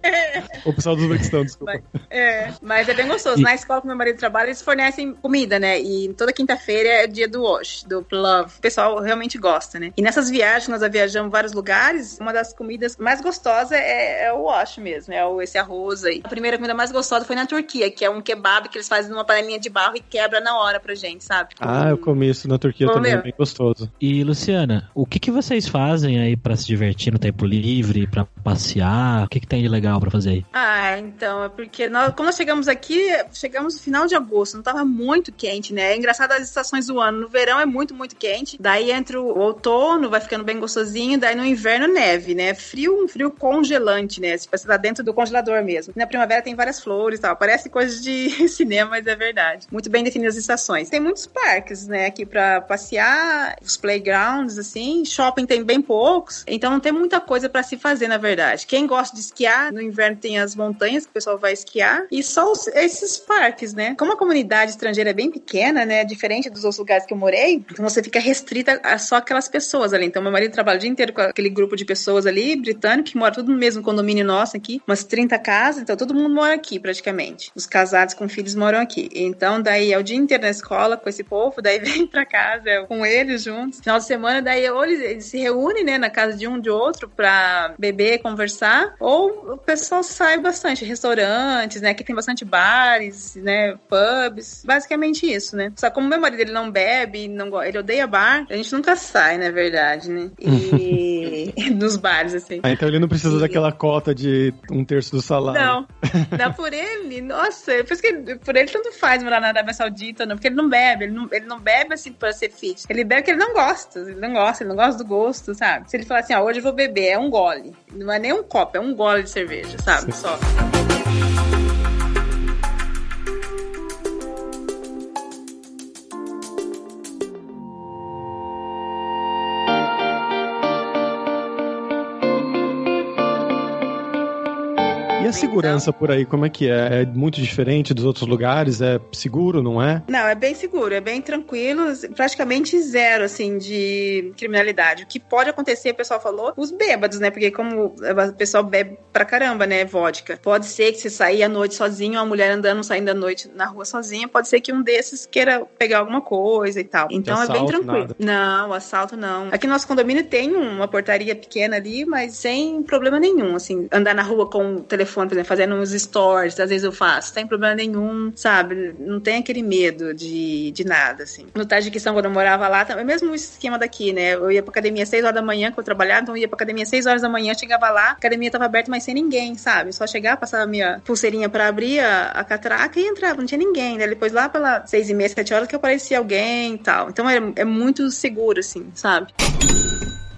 B: o pessoal do Uzbequistão, desculpa.
C: Mas, é, mas é bem gostoso. E... Na escola que meu marido trabalha, eles fornecem comida, né? E toda quinta-feira é dia do Wash, do Love. O pessoal realmente gosta, né? E nessas viagens viagem, nós viajamos vários lugares, uma das comidas mais gostosas é, é o wash mesmo, é o, esse arroz aí. A primeira comida mais gostosa foi na Turquia, que é um kebab que eles fazem numa panelinha de barro e quebra na hora pra gente, sabe?
B: Ah, eu comi isso na Turquia também, é bem gostoso.
A: E, Luciana, o que, que vocês fazem aí para se divertir no tempo livre, para passear? O que, que tem de legal para fazer aí?
C: Ah, então, é porque nós, quando nós chegamos aqui, chegamos no final de agosto, não tava muito quente, né? É engraçado as estações do ano. No verão é muito, muito quente. Daí entra o outono, vai ficando bem gostosinho, daí no inverno neve, né? Frio, um frio congelante, né? Você tá dentro do congelador mesmo. Na primavera tem várias flores e tal. Parece coisa de cinema, mas é verdade. Muito bem definidas as estações. Tem muitos parques, né, aqui para passear, os playgrounds, assim. Shopping tem bem poucos. Então não tem muita coisa para se fazer, na verdade. Quem gosta de esquiar, no inverno tem as montanhas que o pessoal vai esquiar. E só os, esses parques, né? Como a comunidade estrangeira é bem pequena, né? Diferente dos outros lugares que eu morei, então você fica restrita a só aquelas pessoas ali. Então meu marido trabalha o dia inteiro com aquele grupo de pessoas ali, britânico, que mora tudo no mesmo condomínio nosso aqui, umas 30 casas, então todo mundo mora aqui praticamente. Os casados com filhos moram aqui. Então, daí é o dia inteiro na escola com esse povo, daí vem pra casa é, com eles juntos. Final de semana, daí ou eles, eles se reúnem, né, na casa de um de outro pra beber, conversar, ou o pessoal sai bastante, restaurantes, né, que tem bastante bares, né, pubs, basicamente isso, né. Só como meu marido ele não bebe, não, ele odeia bar, a gente nunca sai, na verdade, né. E nos bares, assim.
B: Ah, então ele não precisa e... daquela cota de um terço do salário.
C: Não, dá por ele, nossa, por, que, por ele tanto faz morar na Arábia Saudita, não, porque ele não bebe, ele não, ele não bebe assim pra ser fit. Ele bebe porque ele não gosta, ele não gosta, ele não gosta do gosto, sabe? Se ele falar assim, ó, hoje eu vou beber, é um gole. Não é nem um copo, é um gole de cerveja, sabe? Sim. Só.
B: E a segurança por aí, como é que é? É muito diferente dos outros lugares? É seguro, não é?
C: Não, é bem seguro, é bem tranquilo, praticamente zero, assim, de criminalidade. O que pode acontecer, o pessoal falou, os bêbados, né? Porque como o pessoal bebe pra caramba, né, vodka. Pode ser que se sair à noite sozinho, uma mulher andando, saindo à noite na rua sozinha, pode ser que um desses queira pegar alguma coisa e tal. Então assalto, é bem tranquilo. Nada. Não, assalto não. Aqui no nosso condomínio tem uma portaria pequena ali, mas sem problema nenhum, assim, andar na rua com o telefone telefone, por exemplo, fazendo uns stories, às vezes eu faço, sem problema nenhum, sabe? Não tem aquele medo de, de nada, assim. No Tajiquistão, quando eu morava lá, também, mesmo o esquema daqui, né? Eu ia pra academia às 6 horas da manhã, que eu trabalhava, então eu ia pra academia às 6 horas da manhã, chegava lá, a academia tava aberta, mas sem ninguém, sabe? Só chegava, passava a minha pulseirinha pra abrir a, a catraca e entrava, não tinha ninguém, né? Depois lá pelas 6 e meia, 7 horas que aparecia alguém e tal. Então é, é muito seguro, assim, sabe?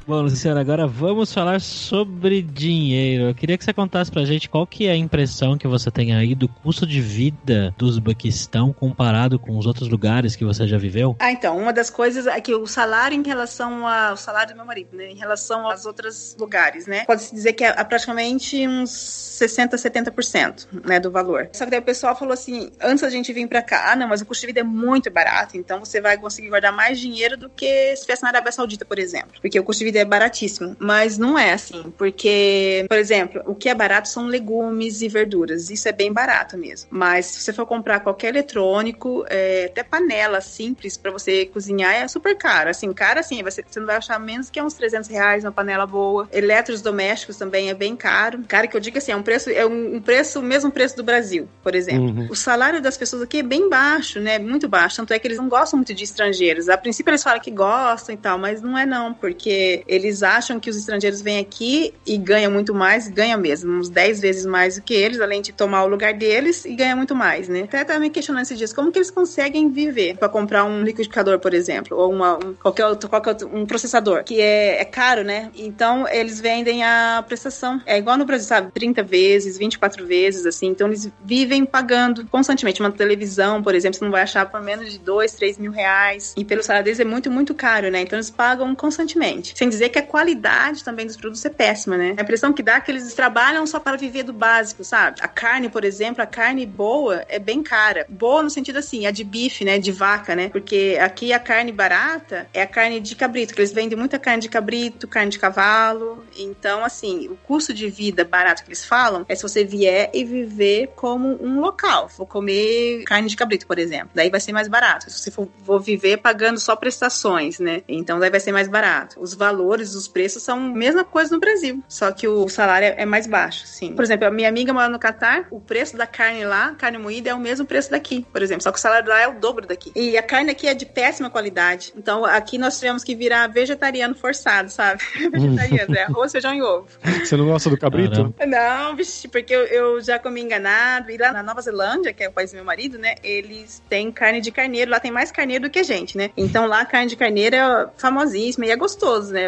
A: Bom, Luciana, agora vamos falar sobre dinheiro. Eu queria que você contasse pra gente qual que é a impressão que você tem aí do custo de vida do Uzbequistão comparado com os outros lugares que você já viveu.
C: Ah, então, uma das coisas é que o salário em relação ao salário do meu marido, né, em relação aos outros lugares, né, pode-se dizer que é praticamente uns 60, 70%, né, do valor. Só que daí o pessoal falou assim, antes da gente vir pra cá, ah, não, mas o custo de vida é muito barato, então você vai conseguir guardar mais dinheiro do que se estivesse na Arábia Saudita, por exemplo. Porque o custo de vida é baratíssimo, mas não é assim, porque, por exemplo, o que é barato são legumes e verduras, isso é bem barato mesmo. Mas se você for comprar qualquer eletrônico, é, até panela simples para você cozinhar é super caro. Assim, cara, assim, você, você não vai achar menos que uns 300 reais uma panela boa. Eletros domésticos também é bem caro. Cara, que eu digo assim, é um preço, é um, preço, o mesmo preço do Brasil, por exemplo. Uhum. O salário das pessoas aqui é bem baixo, né? Muito baixo. Tanto é que eles não gostam muito de estrangeiros. A princípio eles falam que gostam e tal, mas não é não, porque eles acham que os estrangeiros vêm aqui e ganham muito mais, ganham mesmo, uns 10 vezes mais do que eles, além de tomar o lugar deles e ganham muito mais, né? Até tava me questionando esses dias, como que eles conseguem viver para comprar um liquidificador, por exemplo, ou uma, um, qualquer outro, qualquer outro, um processador, que é, é caro, né? Então, eles vendem a prestação. É igual no Brasil, sabe? 30 vezes, 24 vezes, assim. Então, eles vivem pagando constantemente. Uma televisão, por exemplo, você não vai achar por menos de 2, 3 mil reais. E pelo salário deles é muito, muito caro, né? Então, eles pagam constantemente. Sem dizer que a qualidade também dos produtos é péssima, né? A impressão que dá é que eles trabalham só para viver do básico, sabe? A carne, por exemplo, a carne boa é bem cara. Boa no sentido assim, a de bife, né? De vaca, né? Porque aqui a carne barata é a carne de cabrito, que eles vendem muita carne de cabrito, carne de cavalo. Então, assim, o custo de vida barato que eles falam é se você vier e viver como um local. For comer carne de cabrito, por exemplo. Daí vai ser mais barato. Se você for viver pagando só prestações, né? Então daí vai ser mais barato. Os valores, os preços são a mesma coisa no Brasil, só que o salário é mais baixo, sim. Por exemplo, a minha amiga mora no Catar, o preço da carne lá, carne moída, é o mesmo preço daqui, por exemplo, só que o salário lá é o dobro daqui. E a carne aqui é de péssima qualidade. Então aqui nós tivemos que virar vegetariano forçado, sabe? vegetariano, é arroz, feijão e ovo.
B: Você não gosta do cabrito?
C: Não, bicho, porque eu, eu, já comi enganado. E lá na Nova Zelândia, que é o país do meu marido, né? Eles têm carne de carneiro, lá tem mais carneiro do que a gente, né? Então lá a carne de carneiro é famosíssima e é gostoso, né?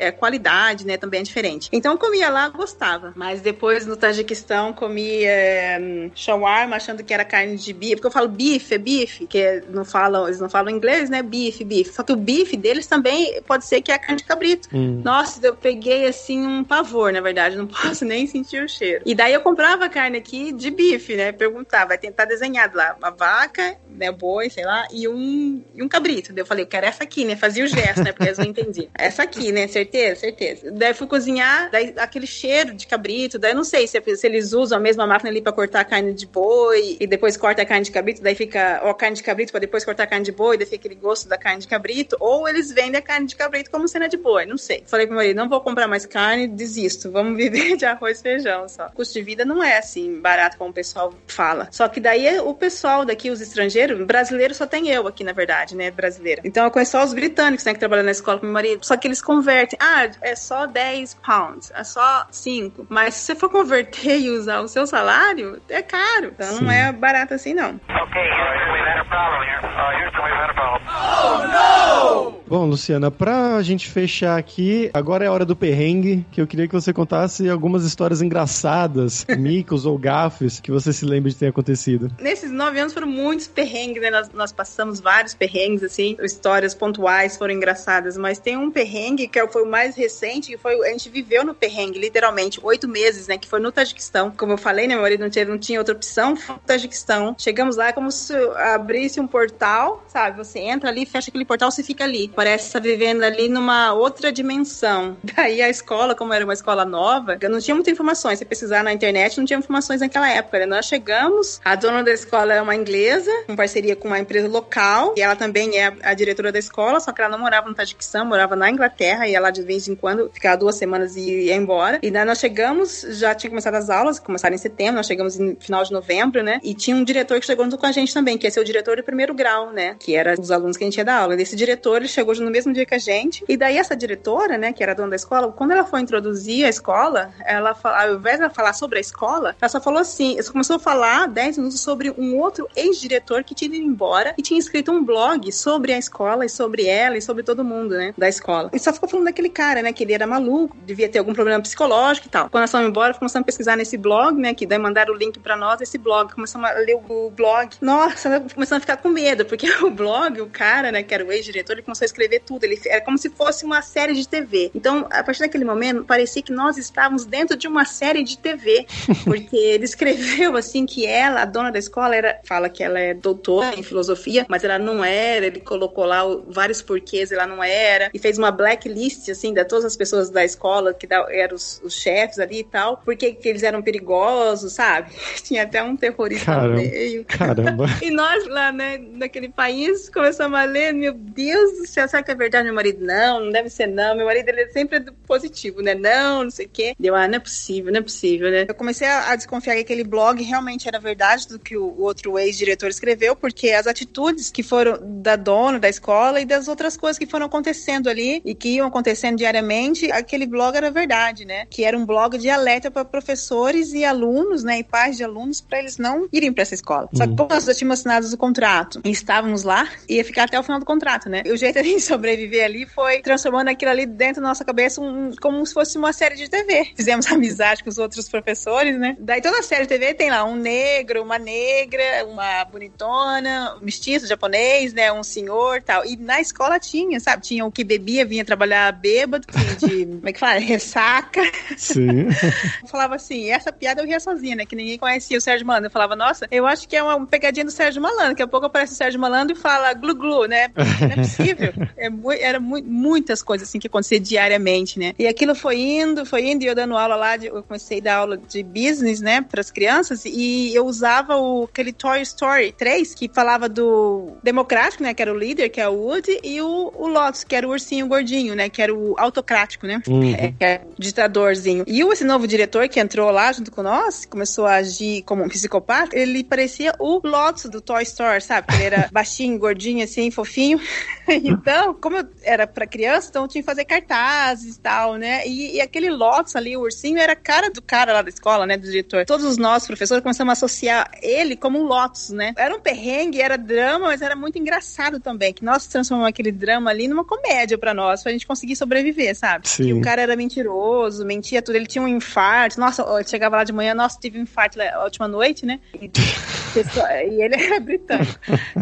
C: É qualidade, né? Também é diferente. Então comia lá, gostava. Mas depois no Tajiquistão comia é, shawarma, achando que era carne de bife. Porque eu falo bife, é bife, que não falam, eles não falam inglês, né? Bife, bife. Só que o bife deles também pode ser que é carne de cabrito. Hum. Nossa, eu peguei assim um pavor, na verdade. Não posso nem sentir o cheiro. E daí eu comprava carne aqui de bife, né? Perguntava, vai tentar desenhado lá, uma vaca, né? Boi, sei lá, e um, e um cabrito. Daí eu falei, eu quero essa aqui, né? Fazia o gesto, né? Porque eles não entendiam. Essa aqui, né? Certeza certeza, certeza. Daí fui cozinhar, daí aquele cheiro de cabrito, daí não sei se, se eles usam a mesma máquina ali pra cortar a carne de boi e depois corta a carne de cabrito, daí fica, ou a carne de cabrito pra depois cortar a carne de boi, daí fica aquele gosto da carne de cabrito, ou eles vendem a carne de cabrito como cena de boi, não sei. Falei pro meu marido, não vou comprar mais carne, desisto, vamos viver de arroz e feijão só. O custo de vida não é assim barato como o pessoal fala. Só que daí o pessoal daqui, os estrangeiros, brasileiro só tem eu aqui, na verdade, né, brasileira. Então eu conheço só os britânicos, né, que trabalham na escola com meu marido, só que eles convertem, ah, é só 10 pounds, é só 5. Mas se você for converter e usar o seu salário, é caro. Então Sim. não é barato assim, não. Ok, Houston, we've had a problem here. Uh, Houston, we've had a problem. Oh,
B: no! Bom, Luciana, pra gente fechar aqui, agora é a hora do perrengue, que eu queria que você contasse algumas histórias engraçadas, micos ou gafes, que você se lembra de ter acontecido.
C: Nesses nove anos foram muitos perrengues, né? Nós, nós passamos vários perrengues, assim, histórias pontuais foram engraçadas, mas tem um perrengue que foi o mais recente, que foi, a gente viveu no perrengue, literalmente, oito meses, né? Que foi no Tajiquistão. Como eu falei, né? Meu marido não tinha, não tinha outra opção, foi no Tajiquistão. Chegamos lá é como se abrisse um portal, sabe? Você entra ali, fecha aquele portal, você fica ali parece estar vivendo ali numa outra dimensão. Daí a escola, como era uma escola nova, eu não tinha muitas informações. Se pesquisar na internet, não tinha informações naquela época. Né? Nós chegamos, a dona da escola é uma inglesa, em parceria com uma empresa local, e ela também é a diretora da escola, só que ela não morava no Tajiquistão, morava na Inglaterra, e ela de vez em quando ficava duas semanas e ia embora. E daí nós chegamos, já tinha começado as aulas, começaram em setembro, nós chegamos no final de novembro, né? E tinha um diretor que chegou junto com a gente também, que ia ser o diretor do primeiro grau, né? Que era os alunos que a gente ia dar aula. E esse diretor, ele chegou chegou no mesmo dia que a gente. E daí essa diretora, né, que era dona da escola, quando ela foi introduzir a escola, ela ao invés de ela falar sobre a escola, ela só falou assim, ela começou a falar 10 minutos sobre um outro ex-diretor que tinha ido embora e tinha escrito um blog sobre a escola e sobre ela e sobre todo mundo, né, da escola. E só ficou falando daquele cara, né, que ele era maluco, devia ter algum problema psicológico e tal. Quando nós fomos embora, começamos a pesquisar nesse blog, né, que daí mandaram o link para nós, esse blog, começamos a ler o blog. Nossa, começando a ficar com medo, porque o blog, o cara, né, que era o ex-diretor, ele começou a escrever escrever tudo. Ele era como se fosse uma série de TV. Então, a partir daquele momento, parecia que nós estávamos dentro de uma série de TV, porque ele escreveu assim que ela, a dona da escola, era, fala que ela é doutora em filosofia, mas ela não era. Ele colocou lá vários porquês, ela não era, e fez uma blacklist assim de todas as pessoas da escola que eram os, os chefes ali e tal, porque que eles eram perigosos, sabe? Tinha até um terrorista
B: caramba, no meio. Caramba.
C: e nós lá, né, naquele país, começamos a ler, meu Deus do céu, será que é verdade? Meu marido, não, não deve ser não. Meu marido, ele é sempre positivo, né? Não, não sei o quê. Deu, ah, não é possível, não é possível, né? Eu comecei a, a desconfiar que aquele blog realmente era verdade do que o, o outro ex-diretor escreveu, porque as atitudes que foram da dona da escola e das outras coisas que foram acontecendo ali e que iam acontecendo diariamente, aquele blog era verdade, né? Que era um blog de alerta para professores e alunos, né? E pais de alunos para eles não irem para essa escola. Só que, pô, nós já tínhamos assinado o contrato e estávamos lá, ia ficar até o final do contrato, né? E o jeito sobreviver ali foi transformando aquilo ali dentro da nossa cabeça um, como se fosse uma série de TV. Fizemos amizade com os outros professores, né? Daí toda série de TV tem lá um negro, uma negra, uma bonitona, um mestiço japonês, né? Um senhor tal. E na escola tinha, sabe? Tinha o que bebia, vinha trabalhar bêbado, de, como é que fala? Ressaca.
B: Sim.
C: falava assim, essa piada eu ria sozinha, né? Que ninguém conhecia o Sérgio Malandro. Eu falava, nossa, eu acho que é uma pegadinha do Sérgio Malandro. Daqui a pouco aparece o Sérgio Malandro e fala glu-glu, né? Não é possível. É era mu muitas coisas assim que acontecia diariamente, né? E aquilo foi indo, foi indo, e eu dando aula lá, de, eu comecei a dar aula de business, né, para as crianças, e eu usava o, aquele Toy Story 3, que falava do democrático, né, que era o líder, que é o Woody, e o, o Lotus, que era o ursinho gordinho, né, que era o autocrático, né, uhum. é, que é o ditadorzinho. E esse novo diretor que entrou lá junto com nós, começou a agir como um psicopata, ele parecia o Lotus do Toy Story, sabe? Ele era baixinho, gordinho, assim, fofinho. então, como eu era para criança, então eu tinha que fazer cartazes e tal, né? E, e, aquele Lotus ali, o ursinho, era a cara do cara lá da escola, né? Do diretor. Todos nós, professores, começamos a associar ele como um Lotus, né? Era um perrengue, era drama, mas era muito engraçado também. Que nós transformamos aquele drama ali numa comédia para nós, pra gente conseguir sobreviver, sabe? Sim. E o cara era mentiroso, mentia tudo. Ele tinha um infarto. Nossa, ele chegava lá de manhã, nossa, tive um infarto a última noite, né? E ele é britânico.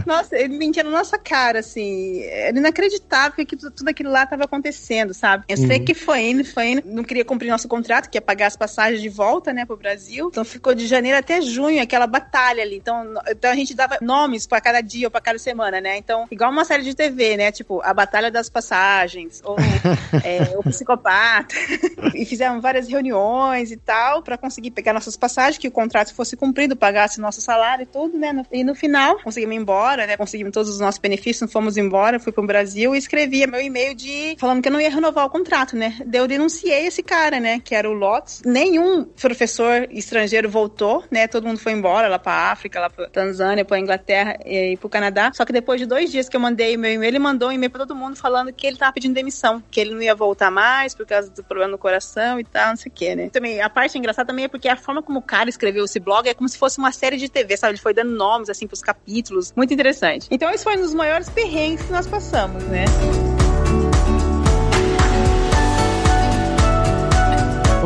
C: Nossa, ele mentia na nossa cara, assim. Era inacreditável que tudo aquilo lá estava acontecendo, sabe? Eu sei uhum. que foi indo, foi indo. Não queria cumprir nosso contrato, que ia pagar as passagens de volta, né, pro Brasil. Então ficou de janeiro até junho, aquela batalha ali. Então, então a gente dava nomes para cada dia ou para cada semana, né? Então, igual uma série de TV, né? Tipo, a Batalha das Passagens, ou é, o Psicopata. e fizemos várias reuniões e tal, para conseguir pegar nossas passagens, que o contrato fosse cumprido, pagasse nosso salário e tudo, né? E no final, conseguimos ir embora, né? Conseguimos todos os nossos benefícios, fomos embora, fui pro Brasil e escrevia meu e-mail de falando que eu não ia renovar o contrato, né? Daí eu denunciei esse cara, né? Que era o Lotus. Nenhum professor estrangeiro voltou, né? Todo mundo foi embora lá pra África, lá pra Tanzânia, pra Inglaterra e pro Canadá. Só que depois de dois dias que eu mandei meu e-mail, ele mandou um e-mail pra todo mundo falando que ele tava pedindo demissão, que ele não ia voltar mais por causa do problema no coração e tal, não sei o que, né? Também, a parte engraçada também é porque a forma como o cara escreveu esse blog é como se fosse uma série de TV, sabe? Ele foi dando nomes, assim, pros capítulos. Muito interessante. Então, esse foi um dos maiores perrengues que nós passamos, né?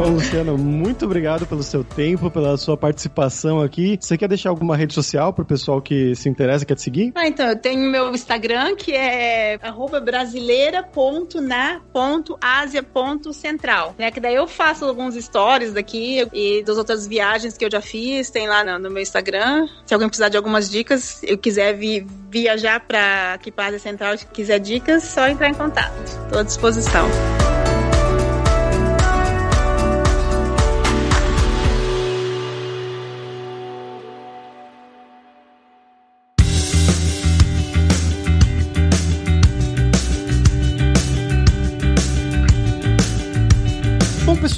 B: Bom, Luciano, muito obrigado pelo seu tempo, pela sua participação aqui. Você quer deixar alguma rede social para o pessoal que se interessa, quer te seguir?
C: Ah, então, eu tenho meu Instagram, que é brasileira.na.asia.central. Né? Que daí eu faço alguns stories daqui e das outras viagens que eu já fiz, tem lá no, meu Instagram. Se alguém precisar de algumas dicas, eu quiser vi, viajar para aqui para Ásia Central, se quiser dicas, só entrar em contato. Estou à disposição.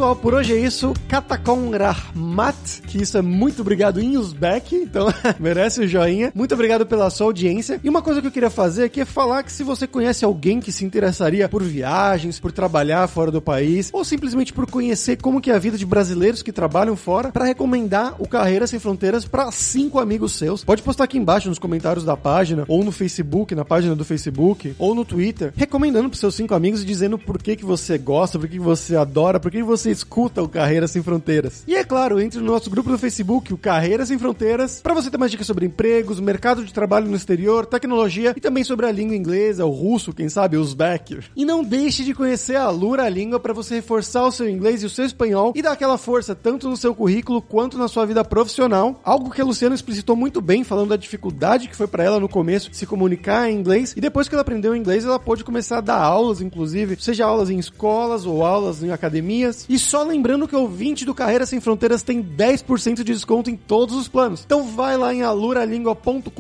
B: Pessoal, por hoje é isso. Katakon Rahmat, que isso é muito obrigado em Uzbek, então merece o joinha. Muito obrigado pela sua audiência. E uma coisa que eu queria fazer aqui é falar que se você conhece alguém que se interessaria por viagens, por trabalhar fora do país, ou simplesmente por conhecer como que é a vida de brasileiros que trabalham fora, para recomendar o Carreira Sem Fronteiras para cinco amigos seus, pode postar aqui embaixo nos comentários da página, ou no Facebook, na página do Facebook, ou no Twitter, recomendando para seus cinco amigos e dizendo por que que você gosta, por que, que você adora, por que, que você escuta o Carreira Sem Fronteiras. E é claro, entre no nosso grupo do Facebook, o Carreira Sem Fronteiras, para você ter mais dicas sobre empregos, mercado de trabalho no exterior, tecnologia e também sobre a língua inglesa, o russo, quem sabe, o uzbek. E não deixe de conhecer a Lura Língua para você reforçar o seu inglês e o seu espanhol e dar aquela força tanto no seu currículo quanto na sua vida profissional. Algo que a Luciana explicitou muito bem, falando da dificuldade que foi para ela no começo se comunicar em inglês e depois que ela aprendeu inglês, ela pôde começar a dar aulas, inclusive, seja aulas em escolas ou aulas em academias. E só lembrando que o ouvinte do Carreira Sem Fronteiras tem 10% de desconto em todos os planos. Então vai lá em aluralingua.com.br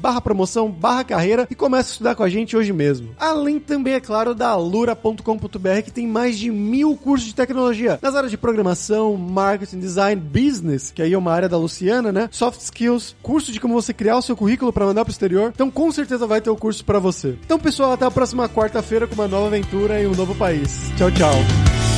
B: barra promoção, barra carreira e começa a estudar com a gente hoje mesmo. Além também, é claro, da alura.com.br que tem mais de mil cursos de tecnologia nas áreas de programação, marketing, design, business, que aí é uma área da Luciana, né? Soft skills, curso de como você criar o seu currículo para mandar pro exterior. Então com certeza vai ter o curso para você. Então pessoal, até a próxima quarta-feira com uma nova aventura em um novo país. Tchau, tchau.